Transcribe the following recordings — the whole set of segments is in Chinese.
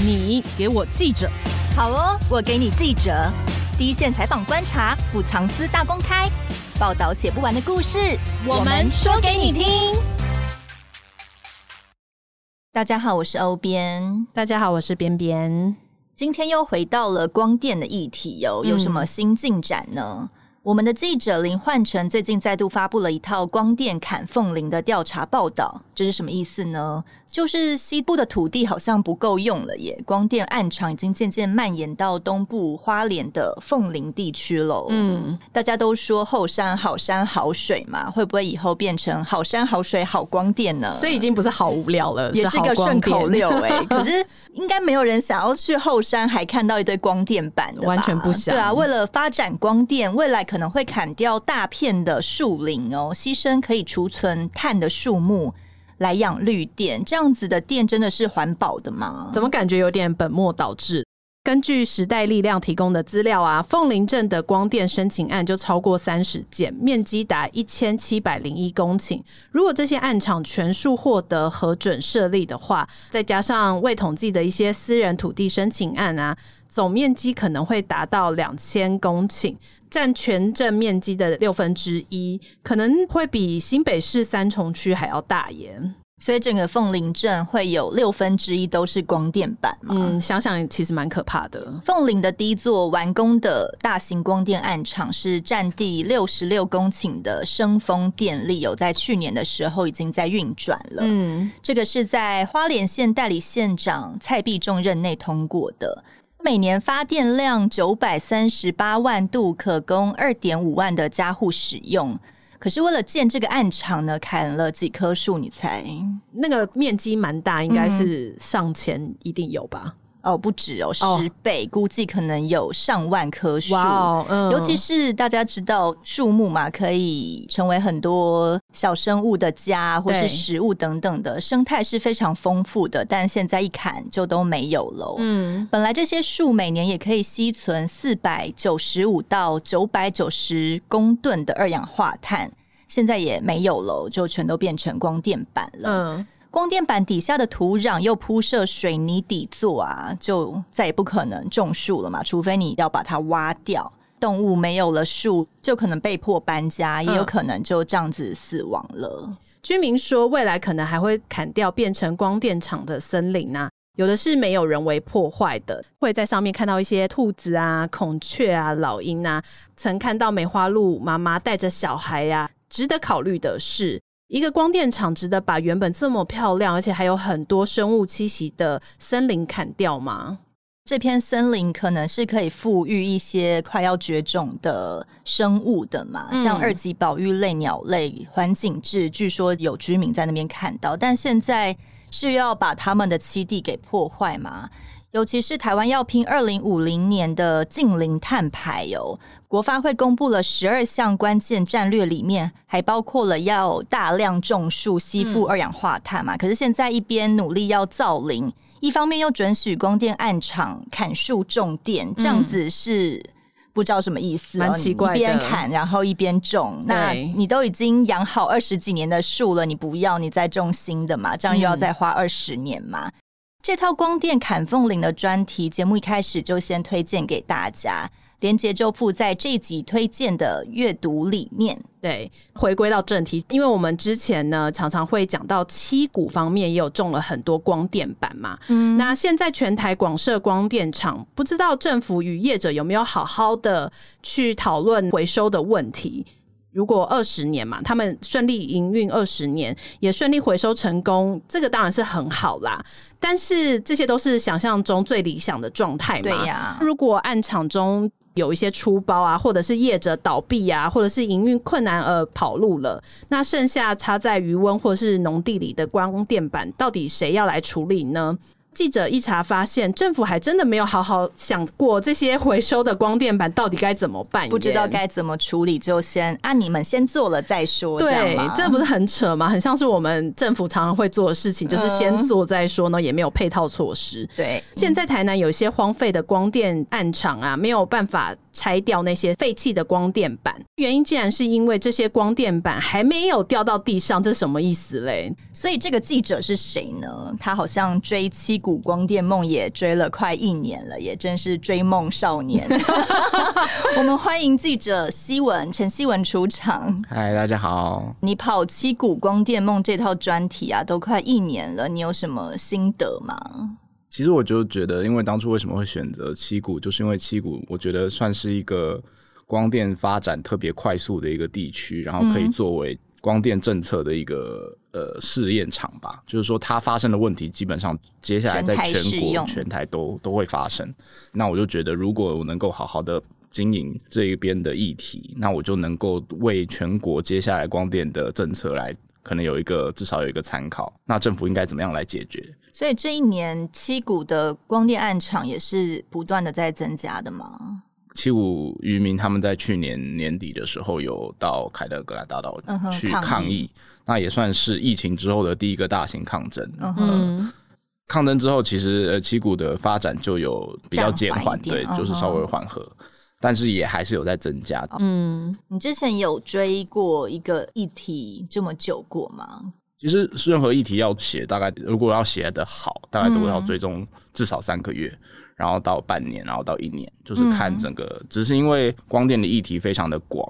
你给我记者，好哦，我给你记者，第一线采访观察，不藏私大公开，报道写不完的故事，我们说给你听。大家好，我是欧编。大家好，我是边边。今天又回到了光电的议题哟、哦，有什么新进展呢？嗯我们的记者林焕成最近再度发布了一套光电砍凤林的调查报道，这是什么意思呢？就是西部的土地好像不够用了耶，光电暗场已经渐渐蔓延到东部花莲的凤林地区喽。嗯，大家都说后山好山好水嘛，会不会以后变成好山好水好光电呢？所以已经不是好无聊了，也是一个顺口溜哎。可是应该没有人想要去后山还看到一堆光电板的吧？完全不想。对啊，为了发展光电，未来可能会砍掉大片的树林哦，牺牲可以储存碳的树木。来养绿电，这样子的电真的是环保的吗？怎么感觉有点本末倒置？根据时代力量提供的资料啊，凤林镇的光电申请案就超过三十件，面积达一千七百零一公顷。如果这些案场全数获得核准设立的话，再加上未统计的一些私人土地申请案啊，总面积可能会达到两千公顷。占全镇面积的六分之一，可能会比新北市三重区还要大耶。所以整个凤林镇会有六分之一都是光电板嘛？嗯，想想其实蛮可怕的。凤林的第一座完工的大型光电案场是占地六十六公顷的升风电力，有在去年的时候已经在运转了。嗯，这个是在花莲县代理县长蔡必仲任内通过的。每年发电量九百三十八万度，可供二点五万的家户使用。可是为了建这个暗场呢，砍了几棵树？你猜？那个面积蛮大，应该是上千，一定有吧？哦，不止哦，十倍，oh. 估计可能有上万棵树。Wow, 嗯、尤其是大家知道树木嘛，可以成为很多小生物的家，或是食物等等的生态是非常丰富的。但现在一砍就都没有了。嗯，本来这些树每年也可以吸存四百九十五到九百九十公吨的二氧化碳，现在也没有了，就全都变成光电板了。嗯。光电板底下的土壤又铺设水泥底座啊，就再也不可能种树了嘛，除非你要把它挖掉。动物没有了树，就可能被迫搬家，也有可能就这样子死亡了。居民说，未来可能还会砍掉变成光电厂的森林啊，有的是没有人为破坏的，会在上面看到一些兔子啊、孔雀啊、老鹰啊。曾看到梅花鹿妈妈带着小孩呀、啊。值得考虑的是。一个光电厂值得把原本这么漂亮，而且还有很多生物栖息的森林砍掉吗？这片森林可能是可以富裕一些快要绝种的生物的嘛，嗯、像二级保育类鸟类、环颈雉，据说有居民在那边看到，但现在是要把他们的栖地给破坏吗？尤其是台湾要拼二零五零年的净零碳排哦，国发会公布了十二项关键战略，里面还包括了要大量种树吸附二氧化碳嘛。嗯、可是现在一边努力要造林，一方面又准许光电暗场砍树种电，这样子是不知道什么意思，蛮奇怪的。一边砍然后一边种，那你都已经养好二十几年的树了，你不要你再种新的嘛？这样又要再花二十年嘛？嗯这套光电砍凤林的专题节目一开始就先推荐给大家，连结就附在这一集推荐的阅读里面。对，回归到正题，因为我们之前呢常常会讲到七股方面也有中了很多光电板嘛。嗯，那现在全台广设光电厂，不知道政府与业者有没有好好的去讨论回收的问题？如果二十年嘛，他们顺利营运二十年，也顺利回收成功，这个当然是很好啦。但是这些都是想象中最理想的状态嘛。对呀。如果案场中有一些出包啊，或者是业者倒闭啊，或者是营运困难而跑路了，那剩下插在余温或是农地里的光电板，到底谁要来处理呢？记者一查发现，政府还真的没有好好想过这些回收的光电板到底该怎么办，不知道该怎么处理，就先啊，你们先做了再说。对，这不是很扯吗？很像是我们政府常常会做的事情，就是先做再说呢，也没有配套措施。对，现在台南有一些荒废的光电暗场啊，没有办法拆掉那些废弃的光电板，原因竟然是因为这些光电板还没有掉到地上，这是什么意思嘞？所以这个记者是谁呢？他好像追七股。谷光电梦也追了快一年了，也真是追梦少年。我们欢迎记者希文陈希文出场。嗨，大家好。你跑七股光电梦这套专题啊，都快一年了，你有什么心得吗？其实我就觉得，因为当初为什么会选择七股，就是因为七股我觉得算是一个光电发展特别快速的一个地区，然后可以作为光电政策的一个呃试验场吧。就是说，它发生的问题基本上接下来在全国全台都都会发生。那我就觉得，如果我能够好好的经营这一边的议题，那我就能够为全国接下来光电的政策来可能有一个至少有一个参考。那政府应该怎么样来解决？所以这一年七股的光电暗场也是不断的在增加的吗？七股渔民他们在去年年底的时候有到凯德格兰大道去抗议，嗯、抗议那也算是疫情之后的第一个大型抗争。抗争之后，其实呃七股的发展就有比较减缓，对，就是稍微缓和，嗯、但是也还是有在增加的。嗯，你之前有追过一个议题这么久过吗？其实任何议题要写，大概如果要写的好，大概都要追踪至少三个月，嗯、然后到半年，然后到一年，就是看整个。嗯、只是因为光电的议题非常的广，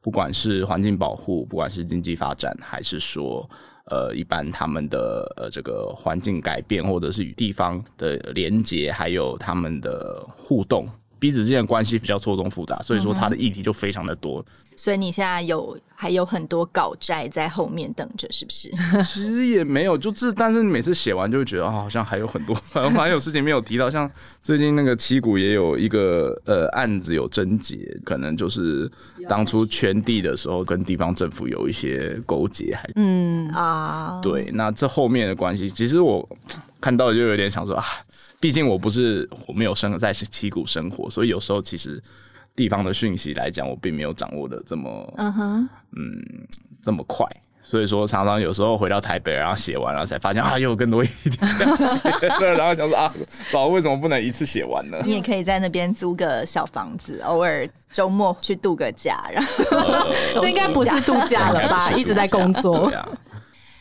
不管是环境保护，不管是经济发展，还是说呃一般他们的呃这个环境改变，或者是与地方的连结，还有他们的互动。彼此之间的关系比较错综复杂，所以说他的议题就非常的多。嗯、所以你现在有还有很多稿债在后面等着，是不是？其实也没有，就是但是你每次写完就会觉得啊、哦，好像还有很多，还有事情没有提到。像最近那个七股也有一个呃案子有症结，可能就是当初圈地的时候跟地方政府有一些勾结，还嗯啊，对，那这后面的关系，其实我看到就有点想说啊。毕竟我不是我没有生在七股生活，所以有时候其实地方的讯息来讲，我并没有掌握的这么嗯哼嗯这么快。所以说常常有时候回到台北，然后写完了才发现啊，又有更多一点要写，然后想说啊，早为什么不能一次写完呢？你也可以在那边租个小房子，偶尔周末去度个假，然后、呃、这应该不是度假了吧？一直在工作。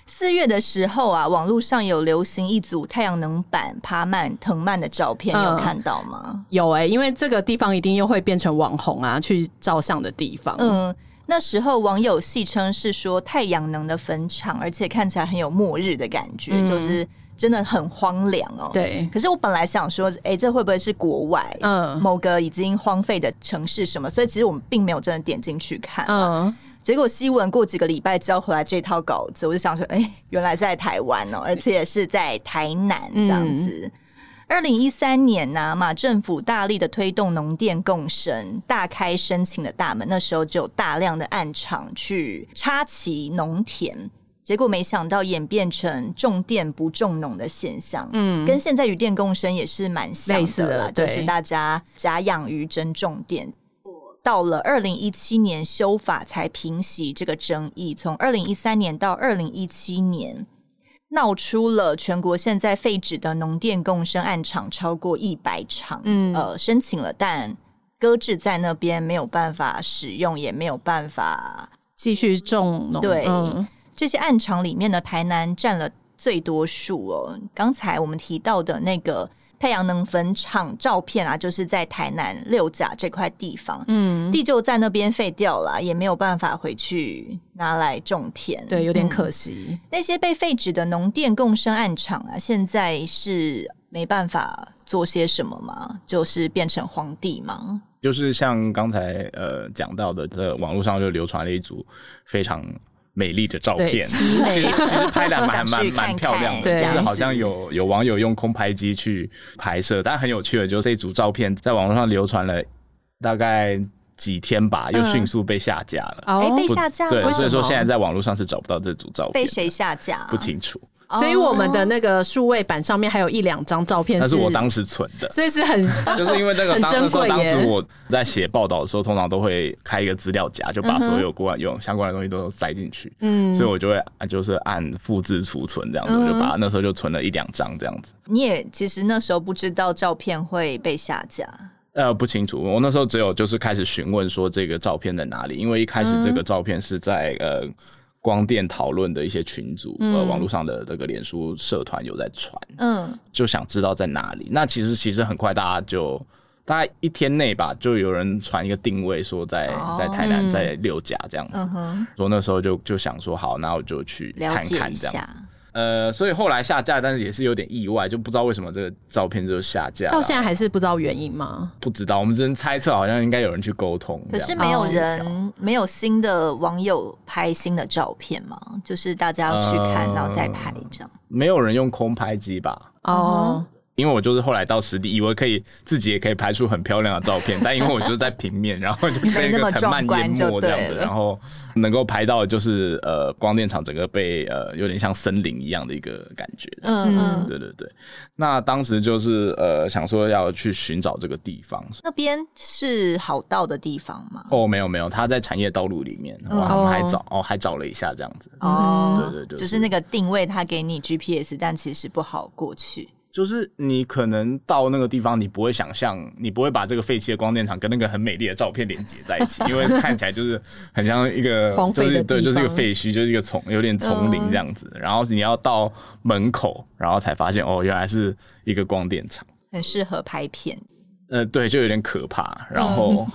四月的时候啊，网络上有流行一组太阳能板爬满藤蔓的照片，嗯、有看到吗？有哎、欸，因为这个地方一定又会变成网红啊，去照相的地方。嗯，那时候网友戏称是说太阳能的坟场，而且看起来很有末日的感觉，嗯、就是真的很荒凉哦。对。可是我本来想说，哎、欸，这会不会是国外嗯某个已经荒废的城市什么？所以其实我们并没有真的点进去看。嗯。结果西文过几个礼拜交回来这套稿子，我就想说，哎、欸，原来是在台湾哦、喔，而且是在台南这样子。二零一三年呢、啊，马政府大力的推动农电共生，大开申请的大门。那时候就有大量的暗场去插旗农田，结果没想到演变成种电不种农的现象。嗯，跟现在渔电共生也是蛮像的啦，就是大家假养鱼真种电。到了二零一七年修法才平息这个争议，从二零一三年到二零一七年，闹出了全国现在废止的农电共生案场超过一百场，嗯，呃，申请了但搁置在那边，没有办法使用，也没有办法继续种农。对，嗯、这些案场里面的，台南占了最多数哦。刚才我们提到的那个。太阳能坟场照片啊，就是在台南六甲这块地方，嗯，地就在那边废掉了，也没有办法回去拿来种田，对，有点可惜。嗯、那些被废止的农电共生案场啊，现在是没办法做些什么吗？就是变成荒地吗？就是像刚才呃讲到的，这网络上就流传了一组非常。美丽的照片，其实其实拍的还蛮 蛮漂亮的，就是好像有有网友用空拍机去拍摄，但很有趣的，就是这组照片在网络上流传了大概几天吧，又迅速被下架了。哎，被下架了，对，所以说现在在网络上是找不到这组照片，被谁下架？不清楚。所以我们的那个数位板上面还有一两张照片，那是我当时存的，所以是很 就是因为那个当时当时我在写报道的时候，通常都会开一个资料夹，就把所有关有相关的东西都塞进去，嗯，所以我就会就是按复制储存这样子，嗯、就把那时候就存了一两张这样子。你也其实那时候不知道照片会被下架，呃，不清楚，我那时候只有就是开始询问说这个照片在哪里，因为一开始这个照片是在呃。光电讨论的一些群组，呃，嗯、网络上的那个脸书社团有在传，嗯，就想知道在哪里。那其实其实很快大家就大概一天内吧，就有人传一个定位说在、哦、在台南在六甲这样子，嗯哼，所以那时候就就想说好，那我就去看看这样子。呃，所以后来下架，但是也是有点意外，就不知道为什么这个照片就下架。到现在还是不知道原因吗？不知道，我们只能猜测，好像应该有人去沟通。可是没有人，没有新的网友拍新的照片吗？就是大家要去看，然后再拍这样。没有人用空拍机吧？哦。因为我就是后来到实地，以为可以自己也可以拍出很漂亮的照片，但因为我就是在平面，然后就被那个藤蔓淹没这样子，然后能够拍到就是呃光电场整个被呃有点像森林一样的一个感觉。嗯嗯，对对对。那当时就是呃想说要去寻找这个地方，那边是好到的地方吗？哦，没有没有，它在产业道路里面，哇，我们还找哦还找了一下这样子。哦，对对对，就是那个定位，它给你 GPS，但其实不好过去。就是你可能到那个地方，你不会想象，你不会把这个废弃的光电厂跟那个很美丽的照片连接在一起，因为看起来就是很像一个荒废的对，就是一个废墟，就是一个丛，有点丛林这样子。然后你要到门口，然后才发现哦，原来是一个光电厂，很适合拍片。呃，对，就有点可怕。然后。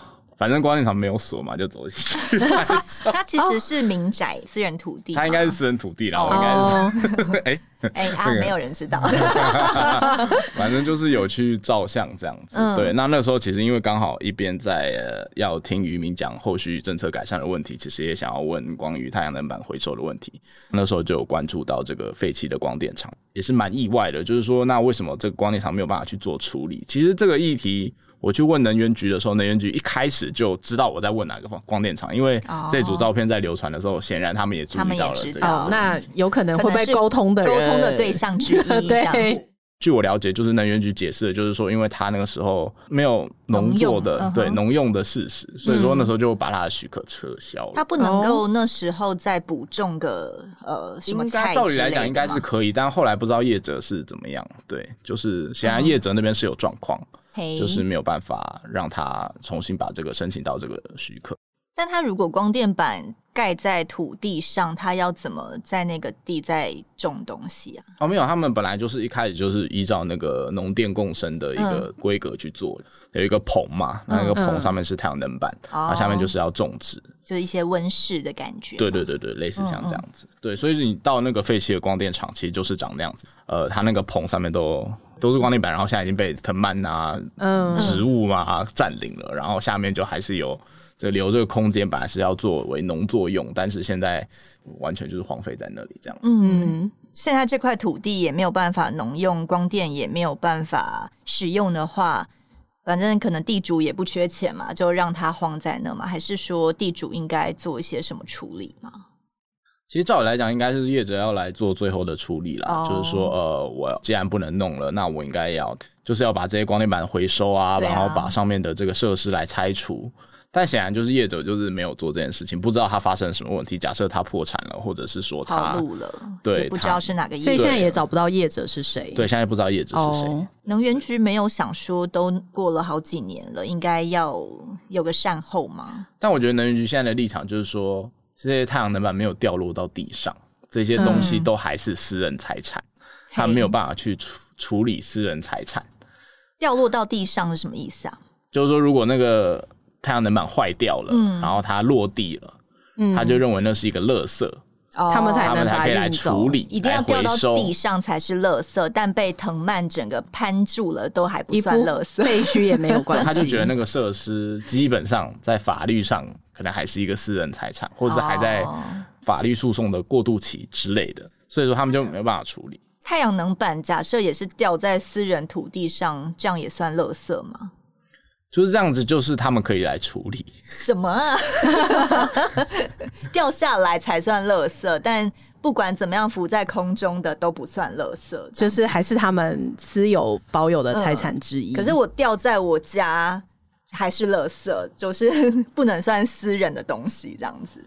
反正光电厂没有锁嘛，就走进去。它其实是民宅，私人土地。它应该是私人土地啦，我应该是。哎哎啊，没有人知道。反正就是有去照相这样子。对，那那时候其实因为刚好一边在要听渔民讲后续政策改善的问题，其实也想要问关于太阳能板回收的问题。那时候就有关注到这个废弃的光电厂，也是蛮意外的。就是说，那为什么这个光电厂没有办法去做处理？其实这个议题。我去问能源局的时候，能源局一开始就知道我在问哪个光光电厂，因为这组照片在流传的时候，显然他们也注意到了这个。哦，那有可能会被沟通的人沟通的对象之一 这样子。据我了解，就是能源局解释的，就是说，因为他那个时候没有农作的对农用的事实，所以说那时候就把他的许可撤销了。他不能够那时候再补种个呃什么菜？照理来讲应该是可以，但后来不知道业者是怎么样。对，就是显然业者那边是有状况。就是没有办法让他重新把这个申请到这个许可。但他如果光电板盖在土地上，他要怎么在那个地再种东西啊？哦，没有，他们本来就是一开始就是依照那个农电共生的一个规格去做的，嗯、有一个棚嘛，那个棚上面是太阳能板，然后、嗯、下面就是要种植，就是一些温室的感觉。对对对对，类似像这样子。对，所以你到那个废弃的光电厂，其实就是长那样子。呃，它那个棚上面都都是光电板，然后现在已经被藤蔓啊、嗯、植物啊占领了，然后下面就还是有。这留这个空间本来是要作为农作用，但是现在完全就是荒废在那里这样。嗯，现在这块土地也没有办法农用，光电也没有办法使用的话，反正可能地主也不缺钱嘛，就让它荒在那嘛？还是说地主应该做一些什么处理吗？其实照理来讲，应该是业者要来做最后的处理啦。Oh. 就是说，呃，我既然不能弄了，那我应该要就是要把这些光电板回收啊，啊然后把上面的这个设施来拆除。但显然就是业者就是没有做这件事情，不知道他发生了什么问题。假设他破产了，或者是说他路了，对，不知道是哪个业者，所以现在也找不到业者是谁。对，现在不知道业者是谁。Oh. 能源局没有想说，都过了好几年了，应该要有个善后吗？但我觉得能源局现在的立场就是说，这些太阳能板没有掉落到地上，这些东西都还是私人财产，嗯、他没有办法去处处理私人财产。掉落到地上是什么意思啊？就是说，如果那个。太阳能板坏掉了，嗯、然后它落地了，嗯、他就认为那是一个垃圾，哦、他们才能才可以来处理，一定要掉到地上才是垃圾，但被藤蔓整个攀住了都还不算垃圾，废墟也没有关系。他就觉得那个设施基本上在法律上可能还是一个私人财产，或者是还在法律诉讼的过渡期之类的，所以说他们就没有办法处理。太阳能板假设也是掉在私人土地上，这样也算垃圾吗？就是这样子，就是他们可以来处理什么啊？掉下来才算垃圾，但不管怎么样浮在空中的都不算垃圾，就是还是他们私有保有的财产之一。嗯，可是我掉在我家还是垃圾，就是 不能算私人的东西，这样子。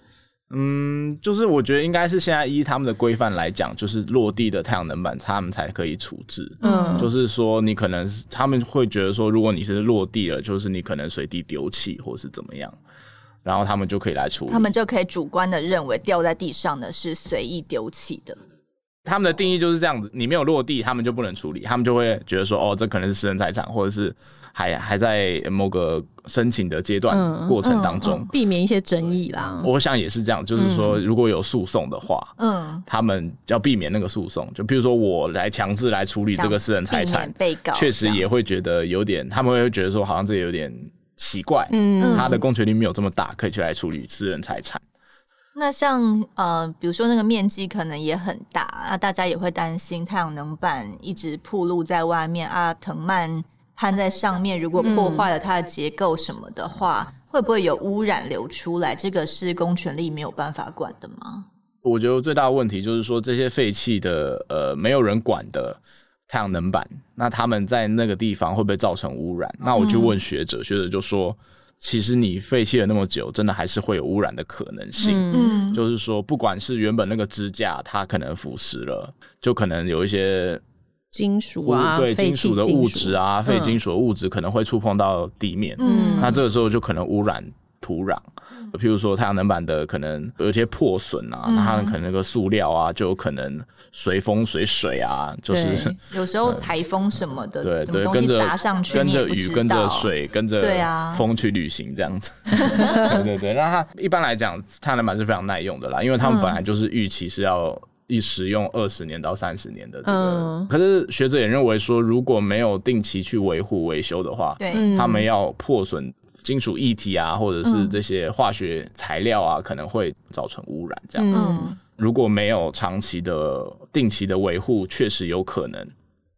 嗯，就是我觉得应该是现在依他们的规范来讲，就是落地的太阳能板，他们才可以处置。嗯，就是说你可能他们会觉得说，如果你是落地了，就是你可能随地丢弃或是怎么样。然后他们就可以来处理。他们就可以主观的认为掉在地上的是随意丢弃的。他们的定义就是这样子，你没有落地，他们就不能处理，他们就会觉得说，哦，这可能是私人财产，或者是还还在某个申请的阶段过程当中，嗯嗯嗯，避免一些争议啦。我想也是这样，就是说，如果有诉讼的话，嗯，他们要避免那个诉讼，就比如说我来强制来处理这个私人财产，被告确实也会觉得有点，他们会觉得说，好像这有点奇怪，嗯，他的公权力没有这么大，可以去来处理私人财产。那像呃，比如说那个面积可能也很大啊，大家也会担心太阳能板一直暴露在外面啊，藤蔓攀在上面，如果破坏了它的结构什么的话，嗯、会不会有污染流出来？这个是公权力没有办法管的吗？我觉得最大的问题就是说，这些废弃的呃没有人管的太阳能板，那他们在那个地方会不会造成污染？那我就问学者，嗯、学者就说。其实你废弃了那么久，真的还是会有污染的可能性。嗯，就是说，不管是原本那个支架，它可能腐蚀了，就可能有一些金属啊，对金属的物质啊，废金属的物质可能会触碰到地面。嗯，那这个时候就可能污染土壤。譬如说太阳能板的可能有一些破损啊，那它可能那个塑料啊，就有可能随风随水啊，就是 有时候台风什么的，对对，跟着跟着雨，跟着水，跟着风去旅行这样子。对对对，那它一般来讲，太阳能板是非常耐用的啦，因为他们本来就是预期是要一使用二十年到三十年的这个。可是学者也认为说，如果没有定期去维护维修的话，对，他们要破损。金属液体啊，或者是这些化学材料啊，嗯、可能会造成污染。这样子，嗯、如果没有长期的、定期的维护，确实有可能。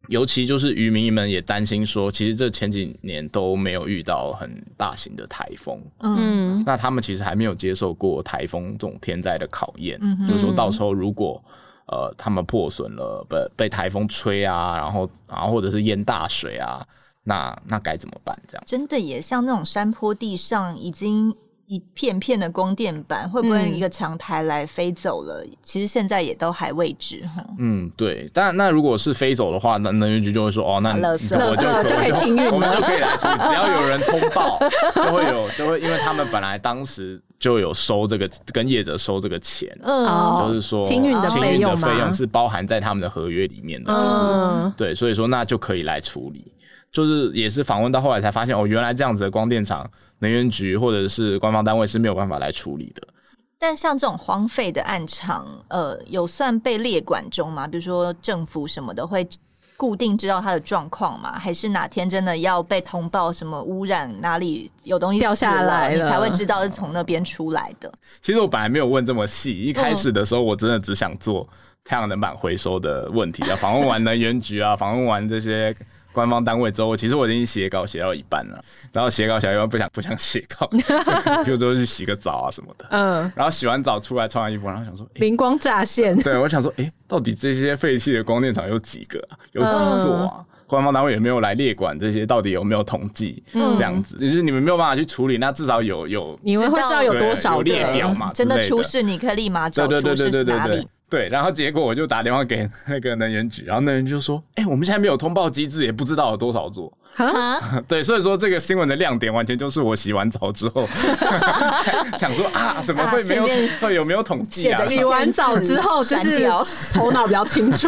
尤其就是渔民们也担心说，其实这前几年都没有遇到很大型的台风。嗯，那他们其实还没有接受过台风这种天灾的考验。嗯哼，就是说到时候如果呃他们破损了，被被台风吹啊，然后然后或者是淹大水啊。那那该怎么办？这样真的也像那种山坡地上已经一片片的光电板，会不会一个长台来飞走了？嗯、其实现在也都还未知哈。嗯，对。但那如果是飞走的话，那能源局就会说哦，那你我就就可以清运，我们就可以来处理。只要有人通报，就会有就会，因为他们本来当时就有收这个跟业者收这个钱，嗯，就是说清运的费用费用是包含在他们的合约里面的，嗯、就是，对，所以说那就可以来处理。就是也是访问到后来才发现哦，原来这样子的光电厂、能源局或者是官方单位是没有办法来处理的。但像这种荒废的暗场，呃，有算被列管中吗？比如说政府什么的会固定知道它的状况吗？还是哪天真的要被通报什么污染，哪里有东西掉下来，你才会知道是从那边出来的？其实我本来没有问这么细，一开始的时候我真的只想做太阳能板回收的问题啊。访问完能源局啊，访问完这些。官方单位之后，其实我已经写稿写到一半了，然后写稿写到一半不想不想写稿，就说去洗个澡啊什么的。嗯，然后洗完澡出来穿完衣服，然后想说灵光乍现。对，我想说，哎、欸，到底这些废弃的光电厂有几个啊？有几座啊？嗯、官方单位有没有来列管这些，到底有没有统计？嗯、这样子，就是你们没有办法去处理，那至少有有你们会知道有多少列表嘛？真的出事，你可以立马找出事是哪里。对，然后结果我就打电话给那个能源局，然后能源局就说：“哎、我们现在没有通报机制，也不知道有多少座。”哈，对，所以说这个新闻的亮点完全就是我洗完澡之后 想说啊，怎么会没有？会有没有统计啊？洗完澡之后就是 头脑比较清楚。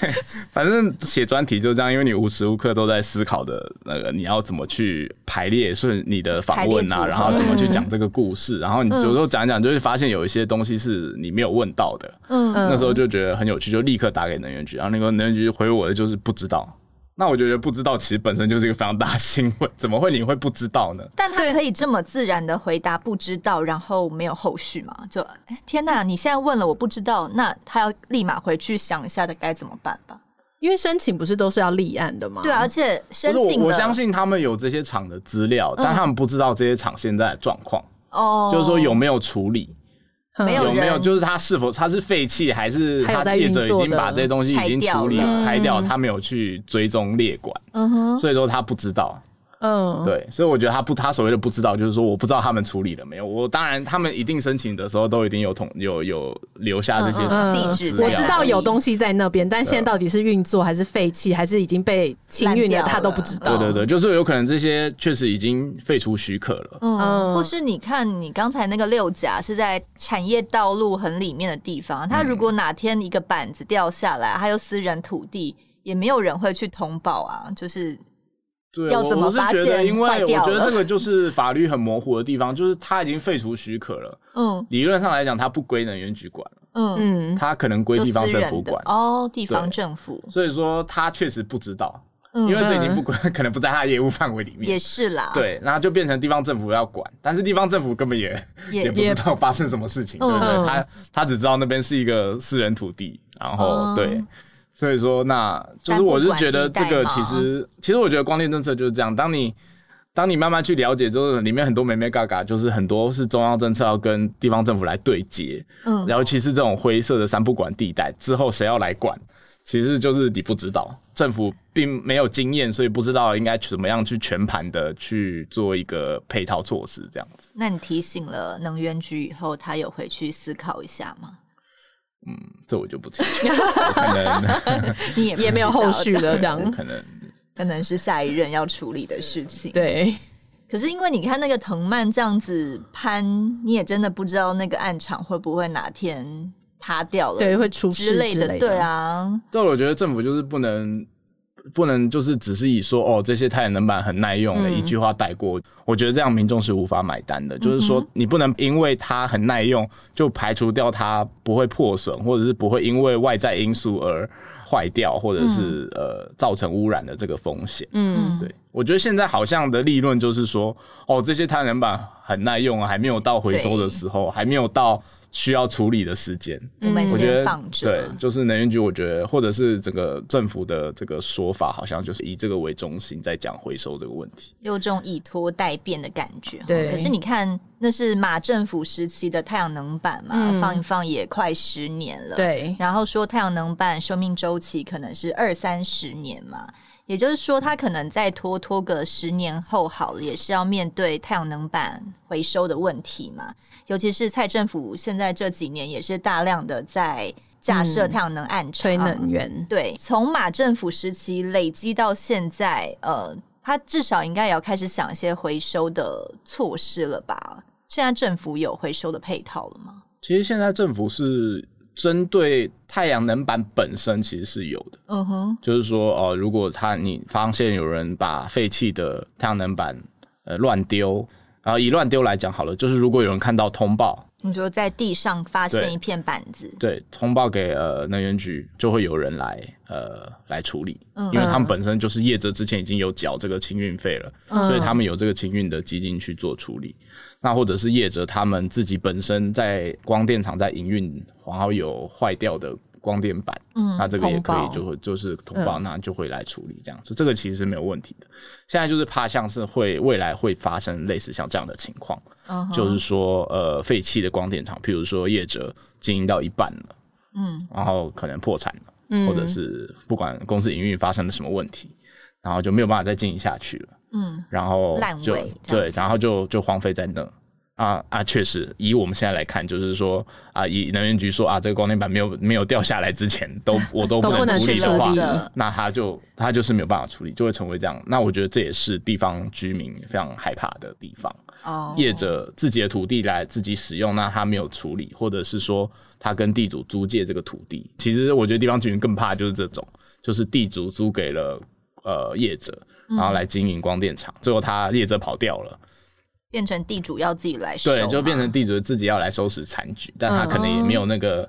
对，反正写专题就这样，因为你无时无刻都在思考的那个你要怎么去排列顺你的访问啊，然后怎么去讲这个故事，然后你有时候讲一讲，就会发现有一些东西是你没有问到的。嗯，那时候就觉得很有趣，就立刻打给能源局，然后那个能源局回我的就是不知道。那我觉得不知道，其实本身就是一个非常大的新闻，怎么会你会不知道呢？但他可以这么自然的回答不知道，然后没有后续嘛？就哎，天哪！你现在问了我不知道，那他要立马回去想一下的该怎么办吧？因为申请不是都是要立案的吗？对，而且申请我，我相信他们有这些厂的资料，嗯、但他们不知道这些厂现在的状况哦，就是说有没有处理。没有有没有？就是他是否他是废弃，还是他业者已经把这些东西已经处理拆掉？他没有去追踪列管，嗯哼，所以说他不知道。嗯，对，所以我觉得他不，他所谓的不知道，就是说我不知道他们处理了没有。我当然，他们一定申请的时候都一定有统有有留下这些地址。我知道有东西在那边，但现在到底是运作还是废弃，还是已经被清运了，他都不知道。对对对，就是有可能这些确实已经废除许可了。嗯，或是你看，你刚才那个六甲是在产业道路很里面的地方，他如果哪天一个板子掉下来，还有私人土地，也没有人会去通报啊，就是。对，我我是觉得，因为我觉得这个就是法律很模糊的地方，就是他已经废除许可了。嗯，理论上来讲，它不归能源局管了。嗯嗯，它可能归地方政府管。哦，地方政府。所以说，他确实不知道，因为这已经不归，可能不在他业务范围里面。也是啦。对，然后就变成地方政府要管，但是地方政府根本也也不知道发生什么事情，对不对？他他只知道那边是一个私人土地，然后对。所以说，那就是我是觉得这个其实，其实我觉得光电政策就是这样。当你当你慢慢去了解，就是里面很多美眉嘎嘎，就是很多是中央政策要跟地方政府来对接。嗯，然后其实这种灰色的三不管地带之后，谁要来管，其实就是你不知道，政府并没有经验，所以不知道应该怎么样去全盘的去做一个配套措施这样子。那你提醒了能源局以后，他有回去思考一下吗？嗯，这我就不清楚，可能你也也没有后续了，这样可能可能是下一任要处理的事情。对，可是因为你看那个藤蔓这样子攀，你也真的不知道那个暗场会不会哪天塌掉了，对，会出事之类的，对啊。但我觉得政府就是不能。不能就是只是以说哦，这些太阳能板很耐用的一句话带过，嗯、我觉得这样民众是无法买单的。嗯、就是说，你不能因为它很耐用就排除掉它不会破损，或者是不会因为外在因素而坏掉，或者是、嗯、呃造成污染的这个风险。嗯，对，我觉得现在好像的利润就是说，哦，这些太阳能板很耐用啊，还没有到回收的时候，对还没有到。需要处理的时间，我们先放着。对，就是能源局，我觉得或者是整个政府的这个说法，好像就是以这个为中心在讲回收这个问题，有这种以拖待变的感觉。对，可是你看，那是马政府时期的太阳能板嘛，嗯、放一放也快十年了。对，然后说太阳能板寿命周期可能是二三十年嘛。也就是说，他可能再拖拖个十年后好了，也是要面对太阳能板回收的问题嘛。尤其是蔡政府现在这几年也是大量的在架设太阳能暗场，吹能源。对，从马政府时期累积到现在，呃，他至少应该也要开始想一些回收的措施了吧？现在政府有回收的配套了吗？其实现在政府是。针对太阳能板本身其实是有的，嗯哼、uh，huh. 就是说哦、呃，如果他你发现有人把废弃的太阳能板呃乱丢，然后以乱丢来讲好了，就是如果有人看到通报，你就在地上发现一片板子，对，对，通报给呃能源局，就会有人来呃来处理，uh huh. 因为他们本身就是业者之前已经有缴这个清运费了，uh huh. 所以他们有这个清运的基金去做处理。那或者是业者他们自己本身在光电厂在营运，然后有坏掉的光电板，嗯，那这个也可以就会就是通报，那就会来处理这样子，嗯、这个其实是没有问题的。现在就是怕像是会未来会发生类似像这样的情况，就是说呃废弃的光电厂，譬如说业者经营到一半了，嗯，然后可能破产了，嗯，或者是不管公司营运发生了什么问题，然后就没有办法再经营下去了。嗯，然后就对，然后就就荒废在那啊啊！确实，以我们现在来看，就是说啊，以能源局说啊，这个光电板没有没有掉下来之前，都 我都不能处理的话，那他就他就是没有办法处理，就会成为这样。那我觉得这也是地方居民非常害怕的地方。哦，业者自己的土地来自己使用，那他没有处理，或者是说他跟地主租借这个土地，其实我觉得地方居民更怕就是这种，就是地主租给了呃业者。然后来经营光电厂，最后他业者跑掉了，变成地主要自己来收，对，就变成地主自己要来收拾残局，但他可能也没有那个、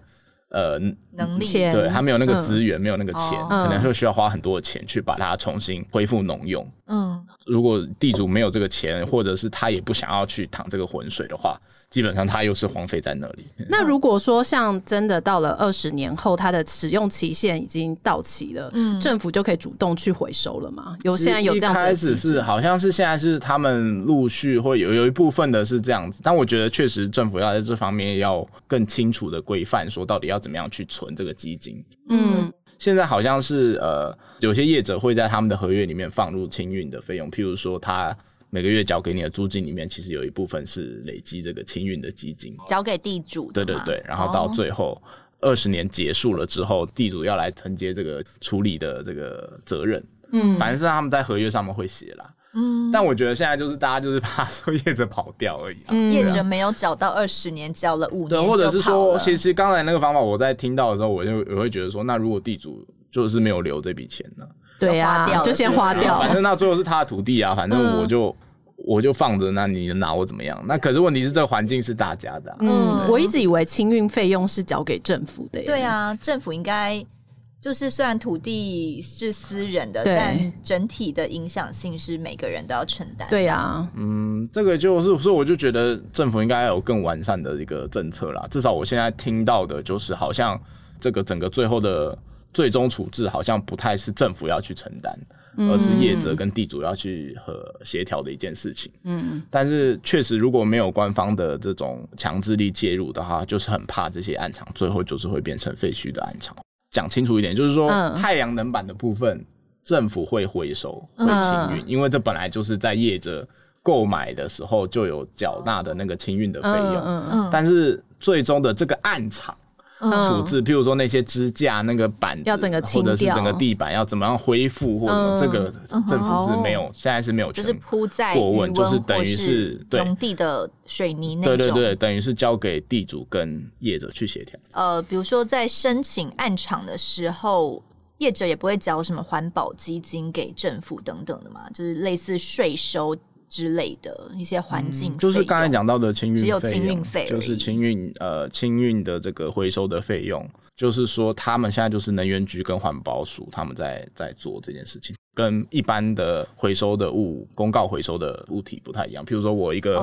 嗯、呃能力，对他没有那个资源，嗯、没有那个钱，嗯、可能会需要花很多的钱去把它重新恢复农用。嗯，如果地主没有这个钱，或者是他也不想要去淌这个浑水的话。基本上它又是荒废在那里。那如果说像真的到了二十年后，它的使用期限已经到期了，嗯，政府就可以主动去回收了吗？有现在有这样子？开始是好像是现在是他们陆续会有有一部分的是这样子，但我觉得确实政府要在这方面要更清楚的规范，说到底要怎么样去存这个基金。嗯。现在好像是呃，有些业者会在他们的合约里面放入清运的费用，譬如说他每个月缴给你的租金里面，其实有一部分是累积这个清运的基金，交给地主。对对对，然后到最后二十年结束了之后，地主要来承接这个处理的这个责任。嗯，反正是他们在合约上面会写啦。嗯，但我觉得现在就是大家就是怕说业者跑掉而已，啊。嗯，业者没有缴到二十年，缴了五年，对，或者是说，其实刚才那个方法，我在听到的时候，我就我会觉得说，那如果地主就是没有留这笔钱呢？对呀，啊，就先花掉，反正那最后是他的土地啊，反正我就，嗯，我就放着，那你能拿我怎么样？那可是问题是，这个环境是大家的，啊。嗯，我一直以为清运费用是交给政府的。对啊，政府应该。就是虽然土地是私人的，但整体的影响性是每个人都要承担。对呀、啊，嗯，这个就是，所以我就觉得政府应该有更完善的一个政策啦。至少我现在听到的就是，好像这个整个最后的最终处置，好像不太是政府要去承担，而是业者跟地主要去和协调的一件事情。嗯，但是确实如果没有官方的这种强制力介入的话，就是很怕这些暗场最后就是会变成废墟的暗场。讲清楚一点，就是说太阳能板的部分，政府会回收、会清运，因为这本来就是在业者购买的时候就有缴纳的那个清运的费用。嗯嗯。但是最终的这个暗场处置，譬如说那些支架、那个板子，要整个清掉，或者是整个地板要怎么样恢复，或者这个政府是没有，现在是没有，就是铺在过问，就是等于是农地的水泥那种。对对对，等于是交给地主跟业者去协调。呃，比如说在申请案场的时候，业者也不会缴什么环保基金给政府等等的嘛，就是类似税收。之类的一些环境、嗯，就是刚才讲到的清运，只有清运费，就是清运呃清运的这个回收的费用，就是说他们现在就是能源局跟环保署他们在在做这件事情，跟一般的回收的物公告回收的物体不太一样。譬如说我一个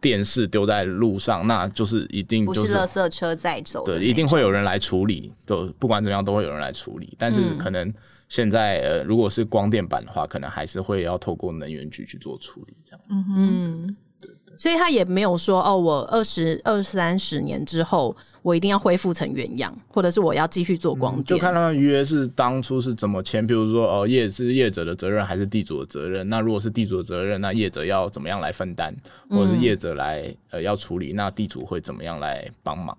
电视丢在路上，哦、那就是一定就是不是垃圾车在走，对，一定会有人来处理，都不管怎么样都会有人来处理，但是可能。嗯现在呃，如果是光电板的话，可能还是会要透过能源局去做处理，这样。嗯哼，对对。所以他也没有说哦，我二十二三十年之后，我一定要恢复成原样，或者是我要继续做光电。就看他们约是当初是怎么签，比如说哦，业是业者的责任还是地主的责任？那如果是地主的责任，那业者要怎么样来分担？或者是业者来呃要处理，那地主会怎么样来帮忙？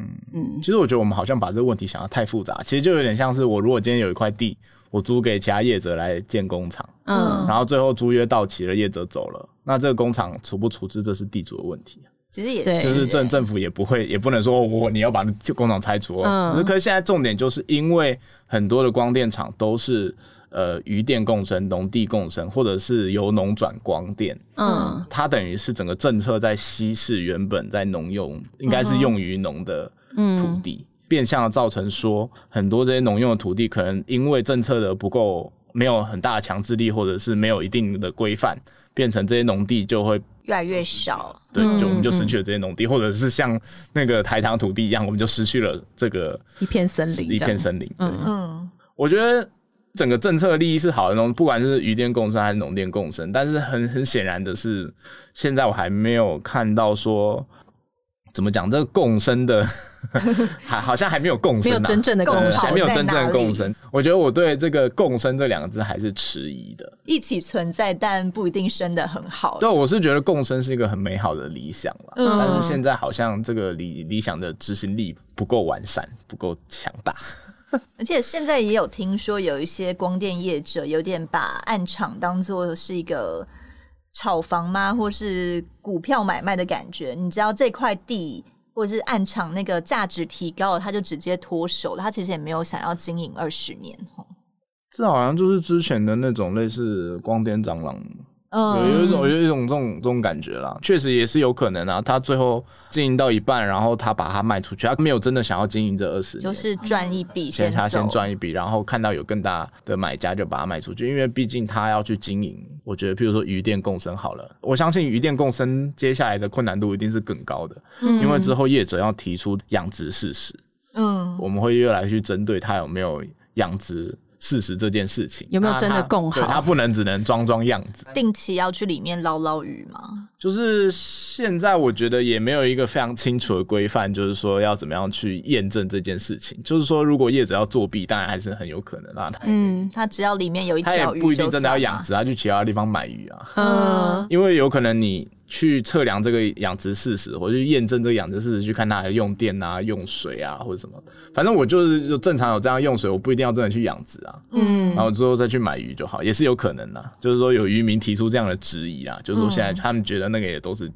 嗯。嗯，其实我觉得我们好像把这个问题想得太复杂，其实就有点像是我如果今天有一块地，我租给其他业者来建工厂，嗯，然后最后租约到期了，业者走了，那这个工厂处不处置，这是地主的问题。其实也是，就是政政府也不会，也不能说我你要把工厂拆除。嗯，可是现在重点就是因为很多的光电厂都是呃渔电共生、农地共生，或者是由农转光电，嗯，它等于是整个政策在稀释原本在农用应该是用于农的土地，嗯、变相的造成说很多这些农用的土地可能因为政策的不够，没有很大的强制力，或者是没有一定的规范，变成这些农地就会。越来越少，对，就我们就失去了这些农地，嗯、或者是像那个台糖土地一样，我们就失去了这个一片森林，一片森林。嗯嗯，我觉得整个政策利益是好的，不管是渔电共生还是农电共生，但是很很显然的是，现在我还没有看到说。怎么讲？这个共生的，还好像还没有共生，没有真正的共生，还没有真正的共生。我觉得我对这个“共生”这两个字还是迟疑的。一起存在，但不一定生得很好。对，我是觉得共生是一个很美好的理想了，嗯、但是现在好像这个理理想的执行力不够完善，不够强大。而且现在也有听说，有一些光电业者有点把暗场当作是一个。炒房吗？或是股票买卖的感觉？你知道这块地或者是暗场那个价值提高了，他就直接脱手了。他其实也没有想要经营二十年。这好像就是之前的那种类似光电蟑螂。嗯，有有一种有一种这种这种感觉啦，确实也是有可能啊。他最后经营到一半，然后他把它卖出去，他没有真的想要经营这二十年，就是赚一笔先，他先赚一笔，然后看到有更大的买家就把它卖出去。因为毕竟他要去经营，我觉得，譬如说渔电共生好了，我相信渔电共生接下来的困难度一定是更高的，嗯，因为之后业者要提出养殖事实，嗯，我们会越来越去针对他有没有养殖。事实这件事情有没有真的共好？对，它不能只能装装样子。定期要去里面捞捞鱼吗？就是现在我觉得也没有一个非常清楚的规范，就是说要怎么样去验证这件事情。就是说，如果业者要作弊，当然还是很有可能啊。他嗯，他只要里面有一条鱼，他也不一定真的要养殖，他去其他地方买鱼啊。嗯，因为有可能你。去测量这个养殖事实，或者去验证这个养殖事实，去看它的用电啊、用水啊，或者什么。反正我就是就正常有这样用水，我不一定要真的去养殖啊。嗯，然后之后再去买鱼就好，也是有可能的。就是说有渔民提出这样的质疑啊，就是说现在他们觉得那个也都是。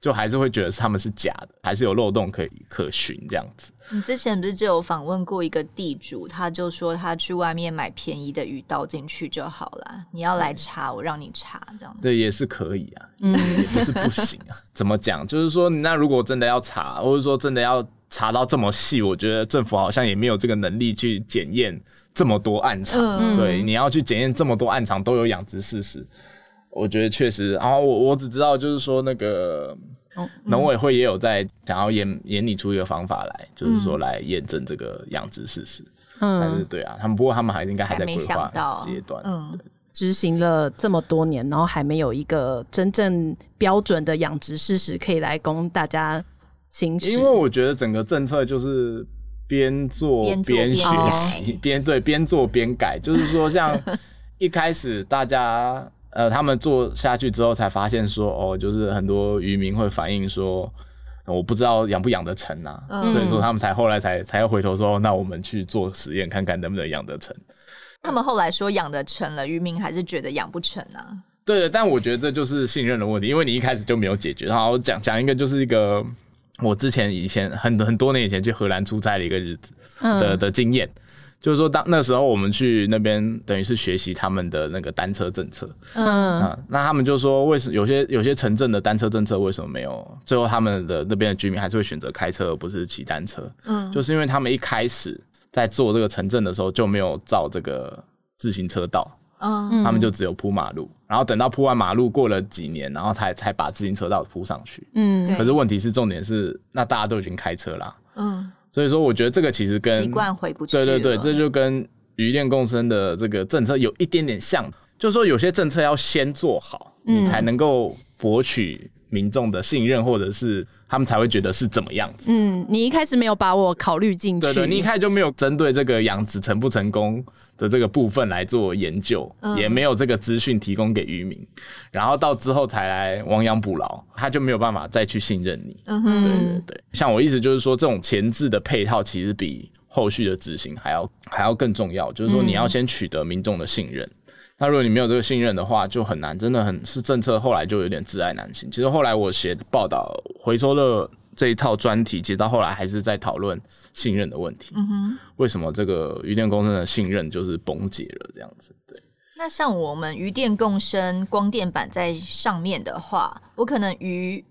就还是会觉得他们是假的，还是有漏洞可以可循这样子。你之前不是就有访问过一个地主，他就说他去外面买便宜的鱼倒进去就好了。你要来查，我让你查这样子。对，也是可以啊，嗯，也不是不行啊。怎么讲？就是说，那如果真的要查，或者说真的要查到这么细，我觉得政府好像也没有这个能力去检验这么多暗场。嗯，对，你要去检验这么多暗场都有养殖事实。我觉得确实，然后我我只知道就是说那个农委会也有在想要研研拟出一个方法来，就是说来验证这个养殖事实。嗯，但是对啊，他们不过他们还应该还在规划阶段。嗯，执行了这么多年，然后还没有一个真正标准的养殖事实可以来供大家行使。因为我觉得整个政策就是边做边学习，边对边做边改，就是说像 一开始大家。呃，他们做下去之后才发现说，哦，就是很多渔民会反映说，我不知道养不养得成啊，嗯、所以说他们才后来才才要回头说，那我们去做实验看看能不能养得成。他们后来说养得成了，渔民还是觉得养不成啊。对的，但我觉得这就是信任的问题，因为你一开始就没有解决。然后讲讲一个，就是一个我之前以前很很多年以前去荷兰出差的一个日子的、嗯、的经验。就是说，当那时候我们去那边，等于是学习他们的那个单车政策。嗯，啊，那他们就说，为什么有些有些城镇的单车政策为什么没有？最后他们的那边的居民还是会选择开车，而不是骑单车。嗯，就是因为他们一开始在做这个城镇的时候就没有造这个自行车道。嗯，他们就只有铺马路，然后等到铺完马路过了几年，然后才才把自行车道铺上去。嗯，可是问题是，重点是，那大家都已经开车啦。嗯。所以说，我觉得这个其实跟习惯回不去。对对对，这就跟渔电共生的这个政策有一点点像，就是说有些政策要先做好，嗯、你才能够博取民众的信任，或者是他们才会觉得是怎么样子。嗯，你一开始没有把我考虑进去，对对，你一开始就没有针对这个养殖成不成功的这个部分来做研究，嗯、也没有这个资讯提供给渔民，然后到之后才来亡羊补牢，他就没有办法再去信任你。嗯哼，对对对，像我意思就是说，这种前置的配套其实比后续的执行还要还要更重要，就是说你要先取得民众的信任。嗯、那如果你没有这个信任的话，就很难，真的很是政策后来就有点窒碍难行。其实后来我写报道回收的这一套专题，其实到后来还是在讨论。信任的问题，嗯哼，为什么这个渔电共生的信任就是崩解了这样子？对，那像我们渔电共生光电板在上面的话，我可能鱼，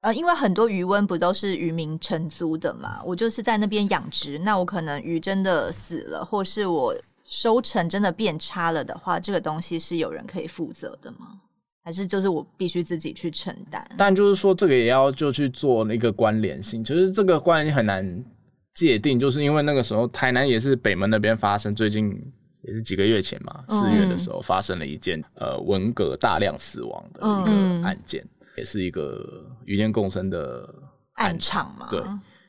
呃，因为很多鱼温不都是渔民承租的嘛，我就是在那边养殖，那我可能鱼真的死了，或是我收成真的变差了的话，这个东西是有人可以负责的吗？还是就是我必须自己去承担？但就是说，这个也要就去做那个关联性，其实这个关联性很难。界定，就是因为那个时候台南也是北门那边发生，最近也是几个月前嘛，四月的时候发生了一件、嗯、呃文革大量死亡的一个案件，嗯、也是一个与天共生的案场嘛。对，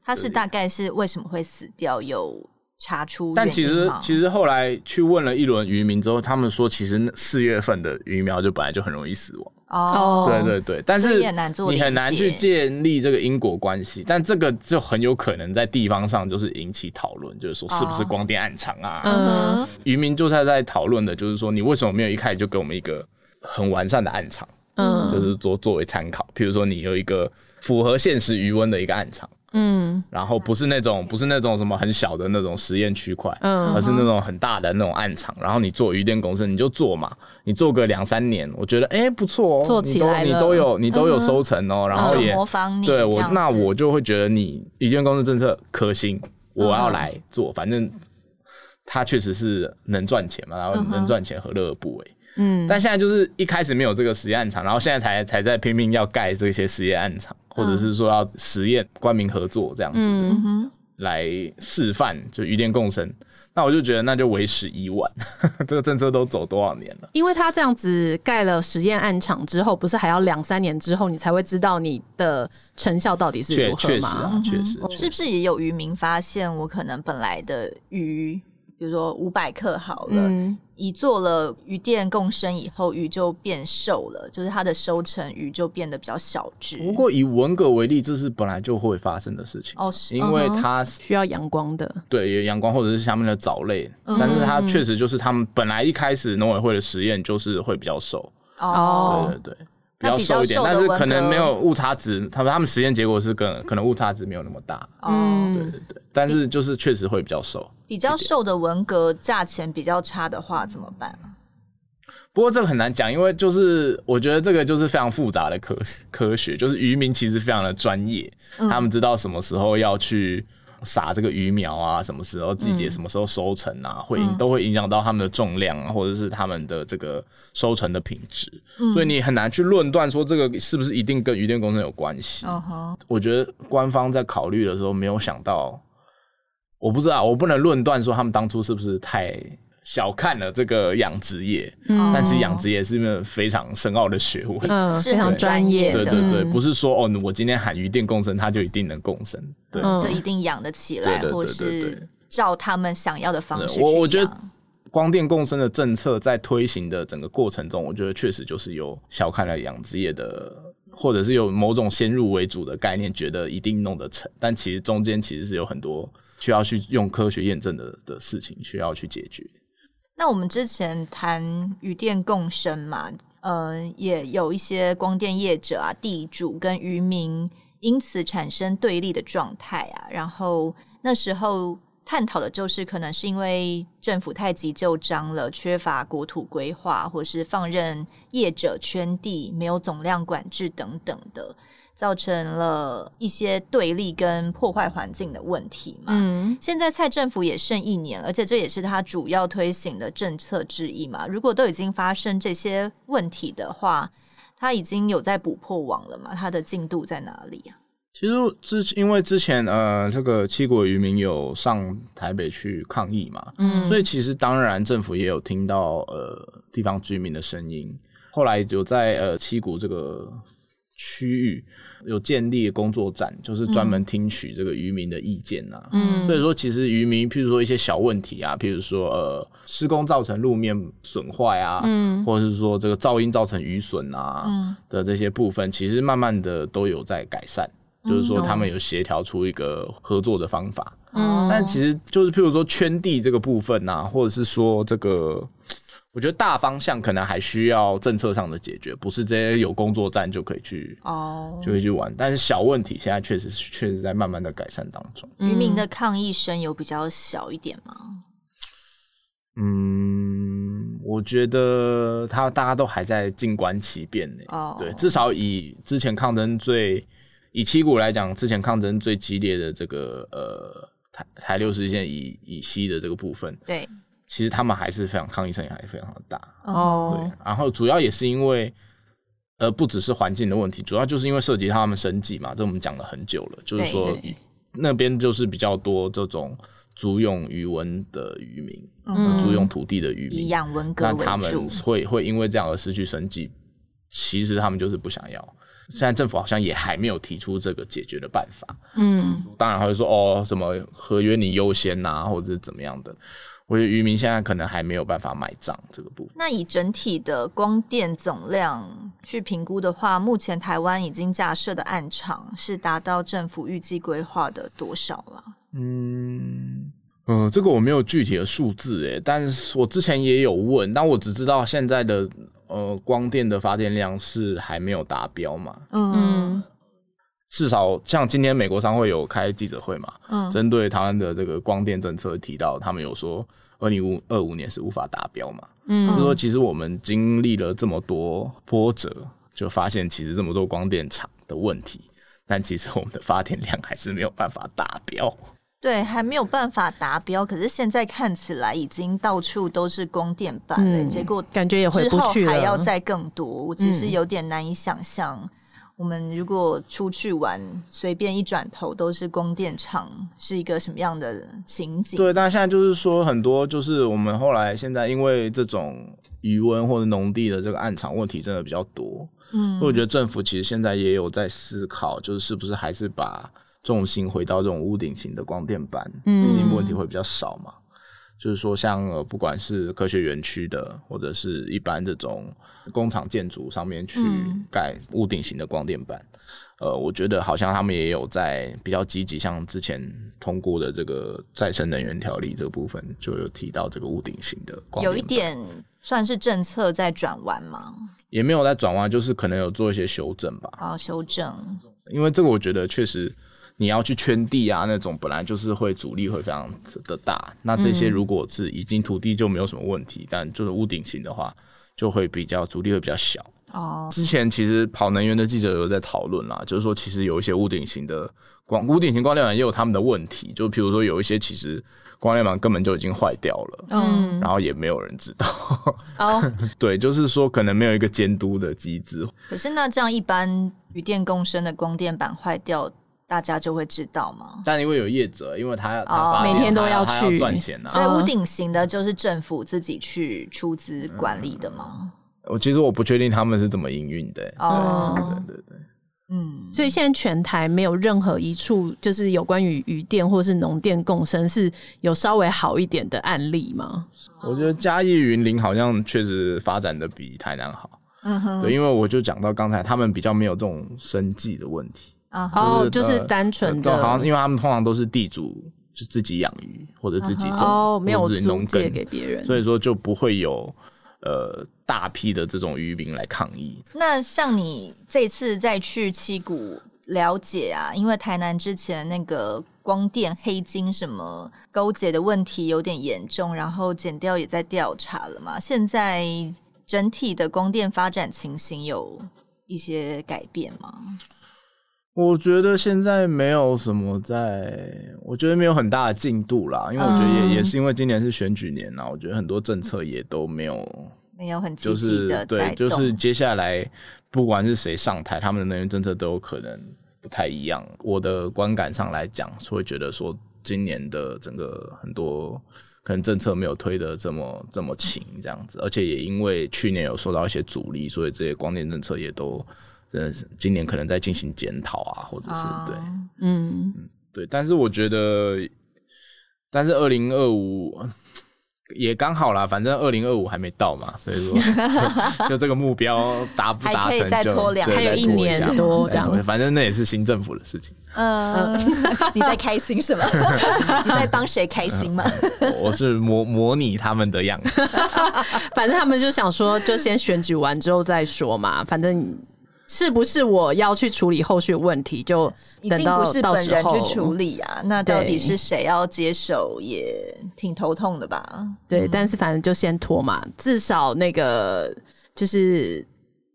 它是大概是为什么会死掉？有查出？但其实其实后来去问了一轮渔民之后，他们说其实四月份的鱼苗就本来就很容易死亡。哦，对对对，但是你很难去建立这个因果关系，但这个就很有可能在地方上就是引起讨论，就是说是不是光电暗场啊？嗯，渔民就是在讨论的，就是说你为什么没有一开始就给我们一个很完善的暗场？嗯，就是作作为参考，譬如说你有一个符合现实余温的一个暗场。嗯，然后不是那种不是那种什么很小的那种实验区块，嗯，而是那种很大的那种暗场。然后你做鱼电公司，你就做嘛，你做个两三年，我觉得哎不错哦，做起来你都你都有你都有收成哦，然后也模仿你，对我那我就会觉得你鱼电公司政策可行，我要来做，反正它确实是能赚钱嘛，然后能赚钱何乐而不为？嗯，但现在就是一开始没有这个实验案场，然后现在才才在拼命要盖这些实验案场。或者是说要实验官民合作这样子，来示范就渔电共生，那我就觉得那就为时已晚，这个政策都走多少年了？因为他这样子盖了实验案场之后，不是还要两三年之后你才会知道你的成效到底是如何吗？确实啊，确实，确实，是不是也有渔民发现我可能本来的鱼？比如说五百克好了，嗯，一做了鱼电共生以后，鱼就变瘦了，就是它的收成鱼就变得比较小只。不过以文蛤为例，这是本来就会发生的事情哦，是。因为它需要阳光的，对，有阳光或者是下面的藻类，嗯，但是它确实就是他们本来一开始农委会的实验就是会比较瘦。哦，对对对。比较瘦一点，但是可能没有误差值。他们他们实验结果是跟可能误差值没有那么大。嗯，对对对。但是就是确实会比较瘦。比较瘦的文革价钱比较差的话怎么办？不过这个很难讲，因为就是我觉得这个就是非常复杂的科科学，就是渔民其实非常的专业，他们知道什么时候要去。撒这个鱼苗啊，什么时候季节，什么时候收成啊，嗯、会都会影响到他们的重量啊，或者是他们的这个收成的品质，嗯、所以你很难去论断说这个是不是一定跟鱼电工程有关系。Uh huh. 我觉得官方在考虑的时候没有想到，我不知道，我不能论断说他们当初是不是太。小看了这个养殖业，嗯、但其实养殖业是一个非常深奥的学问，嗯，非常专业的。对对对，不是说哦，我今天喊鱼电共生，它就一定能共生，对，嗯、就一定养得起来，或是照他们想要的方式。我我觉得光电共生的政策在推行的整个过程中，我觉得确实就是有小看了养殖业的，或者是有某种先入为主的概念，觉得一定弄得成，但其实中间其实是有很多需要去用科学验证的的事情需要去解决。那我们之前谈渔电共生嘛，呃，也有一些光电业者啊、地主跟渔民因此产生对立的状态啊。然后那时候探讨的就是，可能是因为政府太急就章了，缺乏国土规划，或是放任业者圈地，没有总量管制等等的。造成了一些对立跟破坏环境的问题嘛。嗯，现在蔡政府也剩一年，而且这也是他主要推行的政策之一嘛。如果都已经发生这些问题的话，他已经有在补破网了嘛？他的进度在哪里啊？其实之因为之前呃，这个七国渔民有上台北去抗议嘛，嗯，所以其实当然政府也有听到呃地方居民的声音，后来就在呃七股这个。区域有建立工作站，就是专门听取这个渔民的意见呐。嗯，所以说其实渔民，譬如说一些小问题啊，譬如说呃施工造成路面损坏啊，嗯，或者是说这个噪音造成渔损啊，嗯的这些部分，其实慢慢的都有在改善，嗯、就是说他们有协调出一个合作的方法。嗯，但其实就是譬如说圈地这个部分啊，或者是说这个。我觉得大方向可能还需要政策上的解决，不是这些有工作站就可以去哦，oh. 就可以去玩。但是小问题现在确实确实在慢慢的改善当中。渔民的抗议声有比较小一点吗？嗯，我觉得他大家都还在静观其变呢。哦，oh. 对，至少以之前抗争最以七股来讲，之前抗争最激烈的这个呃台台六十线以以西的这个部分，对。其实他们还是非常抗议声音还是非常的大哦，对，然后主要也是因为，呃，不只是环境的问题，主要就是因为涉及他们生计嘛，这我们讲了很久了，就是说那边就是比较多这种租用渔文的渔民，嗯，租用土地的渔民，养文革那他们会会因为这样而失去生计，其实他们就是不想要。现在政府好像也还没有提出这个解决的办法，嗯，当然还会说哦，什么合约你优先呐，或者是怎么样的。我觉得渔民现在可能还没有办法买账这个部分。那以整体的光电总量去评估的话，目前台湾已经架设的暗场是达到政府预计规划的多少了？嗯嗯、呃，这个我没有具体的数字诶，但是我之前也有问，但我只知道现在的呃光电的发电量是还没有达标嘛。嗯，至少像今天美国商会有开记者会嘛，嗯，针对台湾的这个光电政策提到，他们有说。二零五二五年是无法达标嘛？嗯，就是说其实我们经历了这么多波折，就发现其实这么多光电厂的问题，但其实我们的发电量还是没有办法达标。对，还没有办法达标。可是现在看起来已经到处都是光电板了，嗯、结果感觉也回不去了，还要再更多。我其实有点难以想象我们如果出去玩，随便一转头都是光电厂，是一个什么样的情景？对，但现在就是说很多，就是我们后来现在因为这种余温或者农地的这个暗场问题真的比较多，嗯，我觉得政府其实现在也有在思考，就是是不是还是把重心回到这种屋顶型的光电板，嗯，毕竟问题会比较少嘛。就是说，像呃，不管是科学园区的，或者是一般这种工厂建筑上面去盖屋顶型的光电板，嗯，呃，我觉得好像他们也有在比较积极，像之前通过的这个再生能源条例这个部分，就有提到这个屋顶型的光电板。有一点算是政策在转弯吗？也没有在转弯，就是可能有做一些修正吧。啊，修正。因为这个，我觉得确实。你要去圈地啊，那种本来就是会阻力会非常的大。那这些如果是已经土地就没有什么问题，嗯、但就是屋顶型的话，就会比较阻力会比较小。哦，之前其实跑能源的记者有在讨论啦，就是说其实有一些屋顶型的光屋顶型光电板也有他们的问题，就比如说有一些其实光电板根本就已经坏掉了，嗯，然后也没有人知道。哦，对，就是说可能没有一个监督的机制。可是那这样一般与电共生的光电板坏掉，大家就会知道吗？但因为有业者，因为他他每天都要去赚钱啊，所以屋顶型的就是政府自己去出资管理的吗？我其实我不确定他们是怎么营运的。哦，对对对，嗯，所以现在全台没有任何一处就是有关于渔电或是农电共生是有稍微好一点的案例吗？我觉得嘉义云林好像确实发展的比台南好。嗯哼，对，因为我就讲到刚才他们比较没有这种生计的问题。啊，哦，就是单纯的，好像因为他们通常都是地主，就自己养鱼或者自己种，哦，没有农借给别人，所以说就不会有呃大批的这种渔民来抗议。那像你这次再去七股了解啊，因为台南之前那个光电黑金什么勾结的问题有点严重，然后减掉也在调查了嘛，现在整体的光电发展情形有一些改变吗？我觉得现在没有什么在，我觉得没有很大的进度啦，因为我觉得也、嗯、也是因为今年是选举年啦，我觉得很多政策也都没有 没有很积极的对，就是接下来不管是谁上台，他们的能源政策都有可能不太一样。我的观感上来讲，是会觉得说今年的整个很多可能政策没有推得这么这么勤这样子，而且也因为去年有受到一些阻力，所以这些光电政策也都。真的是今年可能在进行检讨啊，或者是对，嗯嗯对，但是我觉得，但是二零二五也刚好啦，反正二零二五还没到嘛，所以说 就，就这个目标达不达成就再拖两，还有一年多这样，反正那也是新政府的事情。嗯，你在开心什么？你在帮谁开心吗？我是模模拟他们的样子，反正他们就想说，就先选举完之后再说嘛，反正。是不是我要去处理后续问题？就一定不是本人去处理啊？那到底是谁要接手，也挺头痛的吧？对，嗯、但是反正就先拖嘛，至少那个就是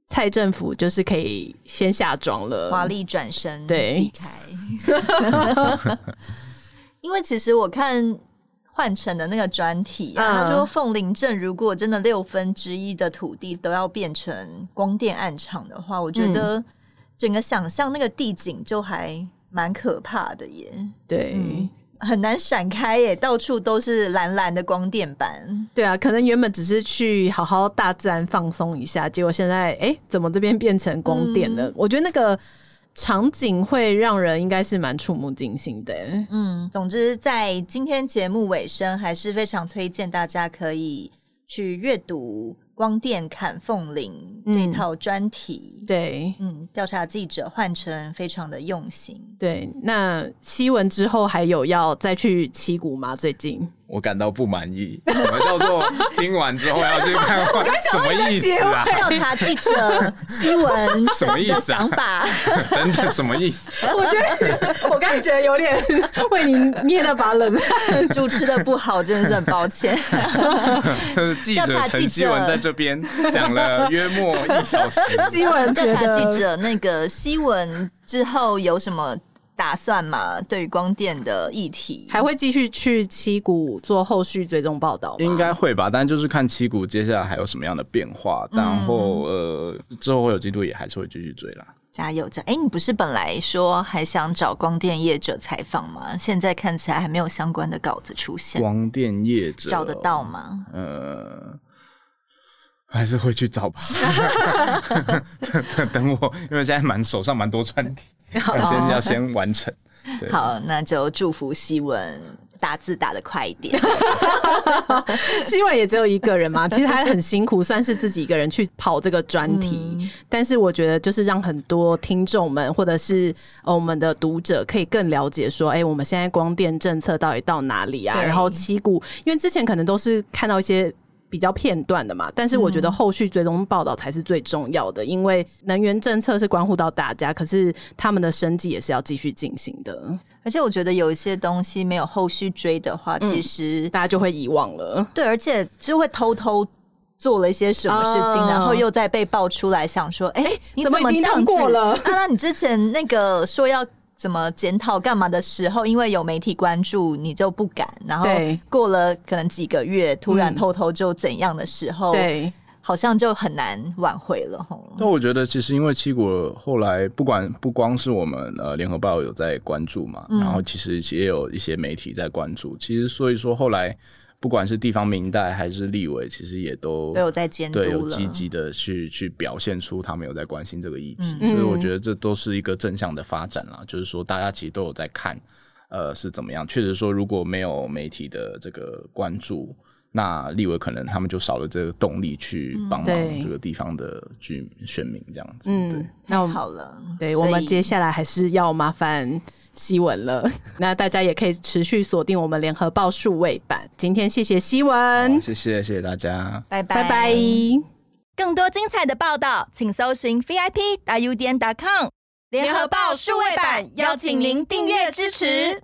蔡政府就是可以先下妆了，华丽转身对离开。因为其实我看。换成的那个专题啊，他说凤林镇如果真的六分之一的土地都要变成光电暗场的话，我觉得整个想象那个地景就还蛮可怕的耶。对，嗯、很难闪开耶，到处都是蓝蓝的光电板。对啊，可能原本只是去好好大自然放松一下，结果现在哎、欸，怎么这边变成光电了？嗯、我觉得那个。场景会让人应该是蛮触目惊心的。嗯，总之在今天节目尾声，还是非常推荐大家可以去阅读。光电砍凤林这套专题，嗯、对，嗯，调查记者换成非常的用心。对，那希文之后还有要再去七股吗？最近我感到不满意。什么叫做听完之后要去看？什么意思啊？调查记者希文什么意思？想法？等等，什么意思？我觉得我刚才觉得有点 为你捏了把冷汗，主持的不好，真的是很抱歉。记者陈希文在这边讲了约莫一小时。希文调查记者，那个希文之后有什么打算吗？对于光电的议题，还会继续去七股做后续追踪报道吗？应该会吧，但就是看七股接下来还有什么样的变化。然后呃，之后会有进度也还是会继续追啦。加油！加哎，你不是本来说还想找光电业者采访吗？现在看起来还没有相关的稿子出现。光电业者找得到吗？呃，还是会去找吧。等我，因为现在蛮手上蛮多专题，要先要先完成。好，那就祝福希文。打字打的快一点，希文也只有一个人嘛，其实他很辛苦，算是自己一个人去跑这个专题。嗯、但是我觉得，就是让很多听众们或者是我们的读者可以更了解说，哎、欸，我们现在光电政策到底到哪里啊？然后七股，因为之前可能都是看到一些比较片段的嘛，但是我觉得后续追踪报道才是最重要的，因为能源政策是关乎到大家，可是他们的生计也是要继续进行的。而且我觉得有一些东西没有后续追的话，其实、嗯、大家就会遗忘了。对，而且就会偷偷做了一些什么事情，哦、然后又再被爆出来，想说：“哎、欸，你怎么已经通过了？啊，那你之前那个说要怎么检讨干嘛的时候，因为有媒体关注，你就不敢。然后过了可能几个月，突然偷偷就怎样的时候，对。”好像就很难挽回了哈。那我觉得其实因为七国后来不管不光是我们呃联合报有在关注嘛，嗯、然后其实也有一些媒体在关注。其实所以说后来不管是地方民代还是立委，其实也都都有在监督，对，有积极的去去表现出他们有在关心这个议题。嗯、所以我觉得这都是一个正向的发展啦。就是说大家其实都有在看，呃，是怎么样？确实说如果没有媒体的这个关注。那立委可能他们就少了这个动力去帮忙这个地方的居选民这样子。嗯，那我们好了，对，我们接下来还是要麻烦希文了。那大家也可以持续锁定我们联合报数位版。今天谢谢希文，谢谢谢谢大家，拜拜拜拜。更多精彩的报道，请搜寻 VIP 大 U 点 com 联合报数位版，邀请您订阅支持。